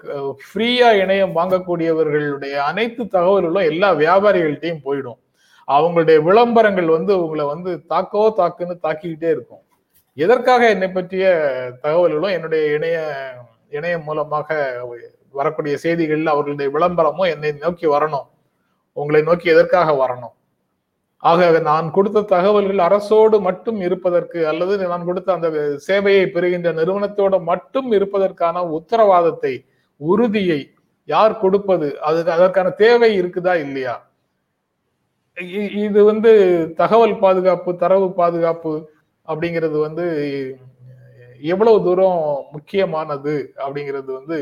ஃப்ரீயா இணையம் வாங்கக்கூடியவர்களுடைய அனைத்து தகவல்களும் எல்லா வியாபாரிகள்ட்டையும் போயிடும். அவங்களுடைய விளம்பரங்கள் வந்து உங்களை வந்து தாக்கோ தாக்குன்னு தாக்கிக்கிட்டே இருக்கும். எதற்காக என்னை பற்றிய தகவல்களும் என்னுடைய இணைய இணையம் மூலமாக வரக்கூடிய செய்திகளில் அவர்களுடைய விளம்பரமும் என்னை நோக்கி வரணும். உங்களை நோக்கி எதற்காக வரணும்? ஆக நான் கொடுத்த தகவல்கள் அரசோடு மட்டும் இருப்பதற்கு அல்லது நான் கொடுத்த அந்த சேவையை பெறுகின்ற நிறுவனத்தோடு மட்டும் இருப்பதற்கான உத்தரவாதத்தை உறுதியை யார் கொடுப்பது? அதுக்கு அதற்கான தேவை இருக்குதா இல்லையா? இது வந்து தகவல் பாதுகாப்பு தரவு பாதுகாப்பு அப்படிங்கிறது வந்து எவ்வளவு தூரம் முக்கியமானது அப்படிங்கிறது வந்து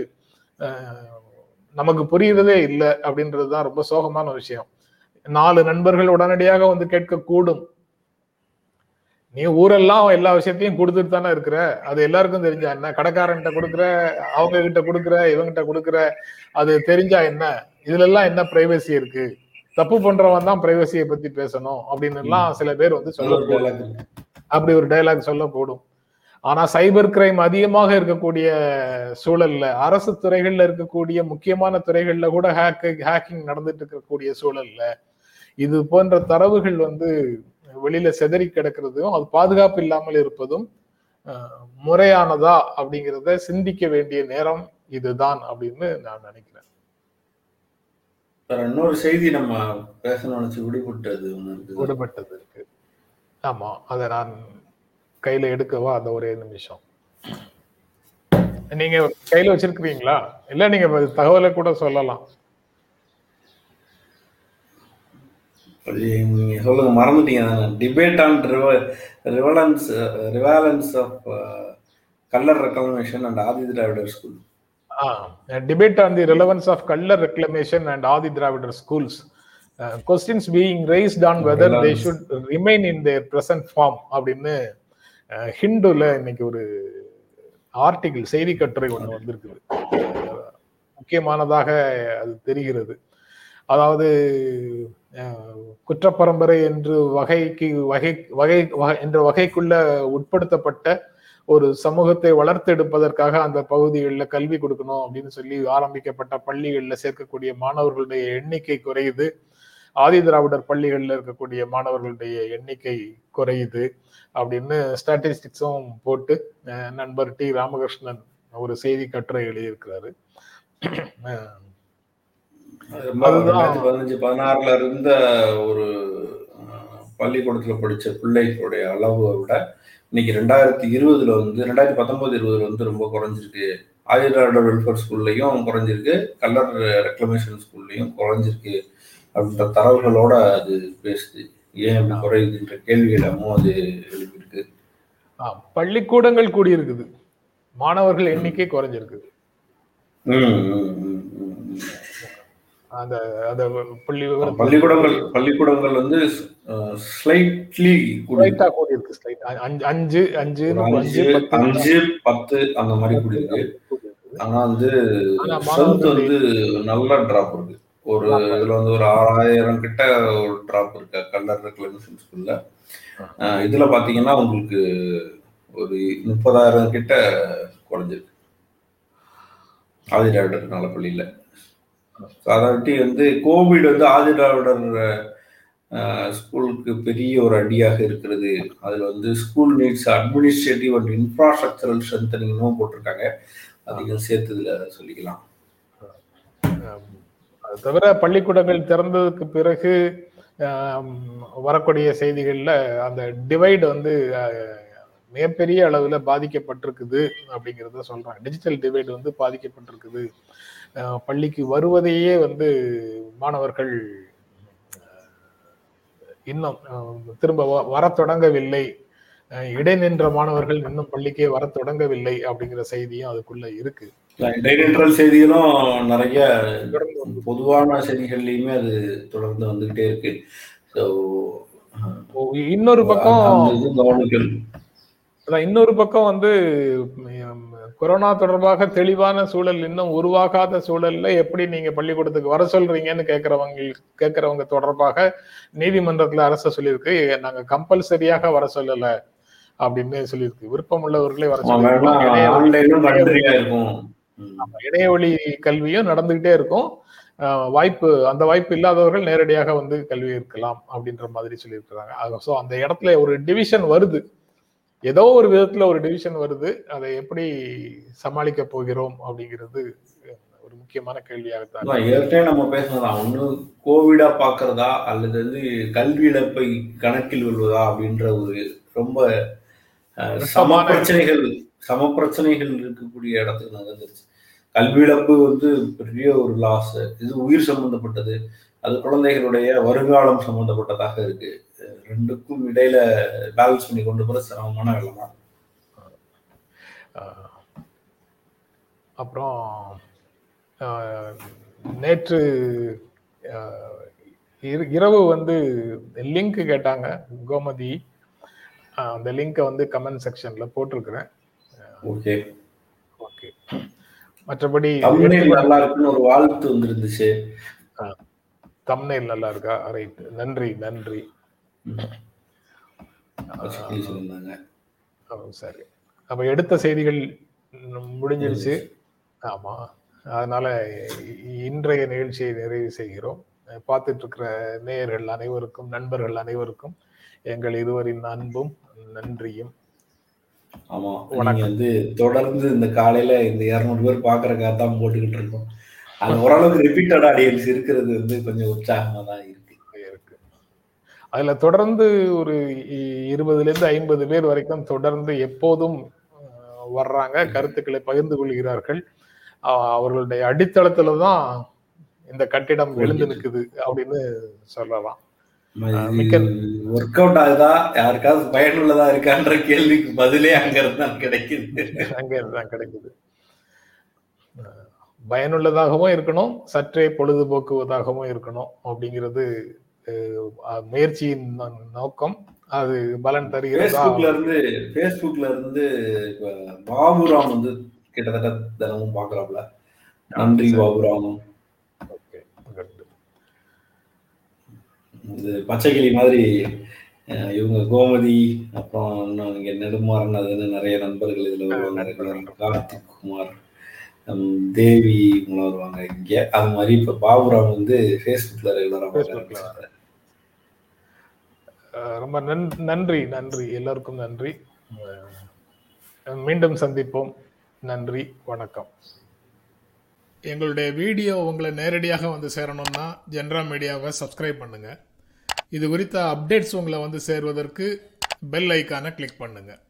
நமக்கு புரியுறதே இல்லை அப்படின்றது தான் ரொம்ப சோகமான விஷயம். நாலு நண்பர்கள் உடனடியாக வந்து கேட்கக்கூடும். நீ ஊரெல்லாம் எல்லா விஷயத்தையும் கொடுத்துட்டு தானே இருக்கிற? அது எல்லாருக்கும் தெரிஞ்சா என்ன? கடைக்காரன்கிட்ட கொடுக்குற அவங்க கிட்ட கொடுக்குற இவங்கிட்ட கொடுக்குற அது தெரிஞ்சா என்ன? இதுல எல்லாம் என்ன பிரைவசி இருக்கு? தப்பு பண்றவன் தான் பிரைவசியை பத்தி பேசணும் அப்படின்னு எல்லாம் சில பேர் வந்து சொல்ல. அப்படி ஒரு டைலாக் சொல்லக்கூடும் ஆனா சைபர் கிரைம் அதிகமாக இருக்கக்கூடிய சூழல்ல அரசு துறைகள்ல இருக்கக்கூடிய முக்கியமான துறைகள்ல கூட ஹேக் ஹேக்கிங் நடந்துட்டு இருக்கக்கூடிய சூழல்ல இது போன்ற தரவுகள் வந்து வெளியில செதறி கிடக்கிறதும் அது பாதுகாப்பு இல்லாமல் இருப்பதும் முறையானதா அப்படிங்கிறத சிந்திக்க வேண்டிய நேரம் இதுதான் அப்படின்னு நான் நினைக்கிறேன். இன்னொரு செய்தி நம்ம பேசணும்னு நினைச்சு விடுபட்டது விடுபட்டது இருக்கு. ஆமா அதை நான் கையில எடுக்கவா? அந்த ஒரே நிமிஷம். நீங்க கையில வச்சிருக்கிறீங்களா? இல்ல நீங்க தகவலை கூட சொல்லலாம். சொல்லுங்க மறந்துட்டீங்க debate on relevance relevance of Kallar reclamation and Adi Dravidar school debate on the relevance of Kallar reclamation and Adi Dravidar schools questions being raised on whether they should remain in their present form அப்படின்னு அஹ், ஹிந்துல இன்னைக்கு ஒரு ஆர்டிகிள் செய்தி கட்டுரை ஒன்று வந்திருக்குது. முக்கியமானதாக அது தெரிகிறது. அதாவது அஹ், குற்றப்பரம்பரை என்று வகைக்கு வகை வகை வகை- என்ற வகைக்குள்ள உட்படுத்தப்பட்ட ஒரு சமூகத்தை வளர்த்தெடுப்பதற்காக அந்த பகுதிகளில் கல்வி கொடுக்கணும் அப்படின்னு சொல்லி ஆரம்பிக்கப்பட்ட பள்ளிகளில் சேர்க்கக்கூடிய மாணவர்களுடைய எண்ணிக்கை குறையுது. ஆதி திராவிடர் பள்ளிகளில் இருக்கக்கூடிய மாணவர்களுடைய எண்ணிக்கை குறையுது அப்படின்னு ஸ்டாட்டிஸ்டிக்ஸும் போட்டு நண்பர் டி ராமகிருஷ்ணன் ஒரு செய்தி கட்டுரை எழுதியிருக்கிறாரு. பதினஞ்சு பதினாறுல இருந்த ஒரு பள்ளிக்கூடத்துல படிச்ச பிள்ளைகளுடைய அளவை விட இன்னைக்கு ரெண்டாயிரத்தி இருபதுல வந்து ரெண்டாயிரத்தி பத்தொன்பது இருபதுல வந்து ரொம்ப குறைஞ்சிருக்கு. ஆயுர்வேட வெல்ஃபேர் ஸ்கூல்லையும் குறைஞ்சிருக்கு. கல்லர் ரெக்ளமேஷன் ஸ்கூல்லையும் குறைஞ்சிருக்கு. அப்படின்ற தரவுகளோட அது பேசுது. ஏன் குறையுதுன்ற கேள்விகளமும் அது எழுப்பியிருக்கு. பள்ளிக்கூடங்கள் கூடியிருக்குது. மாணவர்கள் எண்ணிக்கை குறைஞ்சிருக்குது. அந்த அந்த பள்ளி பள்ளிக்கூடங்கள் பள்ளிக்கூடங்கள் வந்து ஸ்லைட்லி ஸ்லைட்டா கூடி இருக்கு ஸ்லைட் அஞ்சு அஞ்சு அஞ்சு அஞ்சு பத்து அந்த மாதிரி கூடி இருக்கு ஆனா வந்து வந்து நல்ல டிராப் இருக்கு. ஒரு இதுல வந்து ஒரு ஆறாயிரம் கிட்ட ஒரு டிராப் இருக்கு. கல்லர் ரெக்ளமேஷன் ஸ்கூல்ல இதுல பாத்தீங்கன்னா உங்களுக்கு ஒரு முப்பதாயிரம் கிட்ட குறைஞ்சிருக்கு. ஆதி திராவிடர் நலப்பள்ளியில. அதாட்டி வந்து கோவிட் வந்து ஆதி திராவிடர் ஸ்கூலுக்கு பெரிய ஒரு அடியாக இருக்கிறது. அதுல வந்து school needs administrative and infrastructural ஸ்ட்ரென்தனிங்கும் போட்டிருக்காங்க. அதிகம் சேர்த்ததுல சொல்லிக்கலாம். தவிர பள்ளிக்கூடங்கள் திறந்ததுக்கு பிறகு வரக்கூடிய செய்திகளில் அந்த டிவைடு வந்து மிகப்பெரிய அளவில் பாதிக்கப்பட்டிருக்குது அப்படிங்கிறத சொல்கிறாங்க டிஜிட்டல் டிவைடு வந்து பாதிக்கப்பட்டிருக்குது. பள்ளிக்கு வருவதையே வந்து மாணவர்கள் இன்னும் திரும்ப வர தொடங்கவில்லை. இடைநின்ற மாணவர்கள் இன்னும் பள்ளிக்கே வர தொடங்கவில்லை அப்படிங்கிற செய்தியும் அதுக்குள்ள இருக்கு. இடைநின்றல் செய்திகளும் நிறைய பொதுவான செய்திகள்லயுமே அது தொடர்ந்து வந்துகிட்டே இருக்கு. இன்னொரு பக்கம் இன்னொரு பக்கம் வந்து கொரோனா தொடர்பாக தெளிவான சூழல் இன்னும் உருவாகாத சூழல்ல எப்படி நீங்க பள்ளிக்கூடத்துக்கு வர சொல்றீங்கன்னு கேட்கறவங்க கேட்கறவங்க தொடர்பாக நீதிமன்றத்துல அரசு சொல்லியிருக்கு. நாங்க கம்பல்சரியாக வர சொல்லல அப்படின்னு சொல்லியிருக்கு. விருப்பம் உள்ளவர்களே வர சொல்லியிருக்கும் இணைய வழி கல்வியும் நடந்துகிட்டே இருக்கும். வாய்ப்பு அந்த வாய்ப்பு இல்லாதவர்கள் நேரடியாக வந்து கல்வி இருக்கலாம் அப்படின்ற மாதிரி சொல்லியிருக்கிறாங்க. ஸோ அந்த இடத்துல ஒரு டிவிஷன் வருது. ஏதோ ஒரு விதத்துல ஒரு டிவிஷன் வருது. அதை எப்படி சமாளிக்க போகிறோம் அப்படிங்கிறது ஒரு முக்கியமான கேள்வியாக ஏற்கனவே நம்ம பேசலாம் ஒண்ணு கோவிடா பாக்குறதா அல்லது வந்து கல்வி இழப்பை கணக்கில் கொள்வதா அப்படின்ற ஒரு ரொம்ப சம பிரச்சனைகள் சம பிரச்சனைகள் இருக்கக்கூடிய இடத்துக்கு நகர்ந்துருச்சு. கல்வி இழப்பு வந்து பெரிய ஒரு லாஸ் இது உயிர் சம்பந்தப்பட்டது. அது குழந்தைகளுடைய வருங்காலம் சம்பந்தப்பட்டதாக இருக்கு. ரெண்டுக்கும் இடையில பேலன்ஸ் பண்ணி கொண்டு போற சிரமமான வேலை அப்புறம் நேற்று இரவு வந்து லிங்க் கேட்டாங்க கோமதி. அந்த லிங்கை வந்து கமெண்ட் செக்ஷன்ல போட்டிருக்கிறேன். ஓகே ஓகே மற்றபடி நல்லா இருக்குன்னு ஒரு வாழ்த்து வந்துருந்துச்சு. தம்னைல் நல்லா இருக்கா? ரைட் நன்றி நன்றி. சரி. அப்ப எடுத்த செய்திகள் முடிஞ்சிருச்சு. ஆமா. அதனால இன்றைய நிகழ்ச்சியை நிறைவு செய்கிறோம். பார்த்துட்டு இருக்கிற நேயர்கள் அனைவருக்கும் நண்பர்கள் அனைவருக்கும் எங்கள் இருவரின் அன்பும் நன்றியும் ஆமா நீங்க வந்து தொடர்ந்து இந்த காலையில இந்த இருநூறு பேர் பாக்குறக்காக தான் போட்டுக்கிட்டு இருக்கோம். அது ஓரளவுக்கு ரிப்பீட்டட் ஆடியன்ஸ் இருக்கிறது வந்து கொஞ்சம் உற்சாகமா தான் இருக்கு. இருக்கு. அதுல தொடர்ந்து ஒரு இருபதுல இருந்து ஐம்பது பேர் வரைக்கும் தொடர்ந்து எப்போதும் வர்றாங்க கருத்துக்களை பகிர்ந்து கொள்கிறார்கள். அவர்களுடைய அடித்தளத்துல தான் இந்த கட்டிடம் எழுந்து நிற்குது அப்படின்னு சொல்லலாம். ஒர்க் அவுட் ஆகுதா? யாருக்காவது பயனுள்ளதா இருக்கான்ற கேள்விக்கு பதிலே அங்க இருந்தான் கிடைக்குது. அங்க இருந்தான் கிடைக்குது. பயனுள்ளதாகவும் இருக்கணும் சற்றே பொழுதுபோக்குவதாகவும் இருக்கணும் அப்படிங்கிறது முயற்சியின் நோக்கம். அது பலன் தருகிறது? இருந்து பேஸ்புக்ல இருந்து பாபுராம் வந்து கிட்டத்தட்ட தினமும் பாக்குறாப்ல நன்றி பாபுராம். இது பச்சைக்கிளி மாதிரி இவங்க கோமதி அப்புறம் இன்னும் இங்க நெடுமாறன் அதுன்னு நிறைய நண்பர்கள் இதுல வருவாங்க. கார்த்திக் குமார் தேவி இவங்களாம் வருவாங்க. இங்க அது மாதிரி இப்ப பாபுராம் வந்து ஃபேஸ்புக்ல ரெகுலரா Facebookல அஹ் ரொம்ப நன்- நன்றி நன்றி. எல்லாருக்கும் நன்றி. மீண்டும் சந்திப்போம். நன்றி வணக்கம். எங்களுடைய வீடியோ உங்களை நேரடியாக வந்து சேரணும்னா ஜென்ரா மீடியாவை சப்ஸ்கிரைப் பண்ணுங்க. இது குறித்த அப்டேட்ஸ் உங்களை வந்து சேர்வதற்கு பெல் ஐக்கானை கிளிக் பண்ணுங்கள்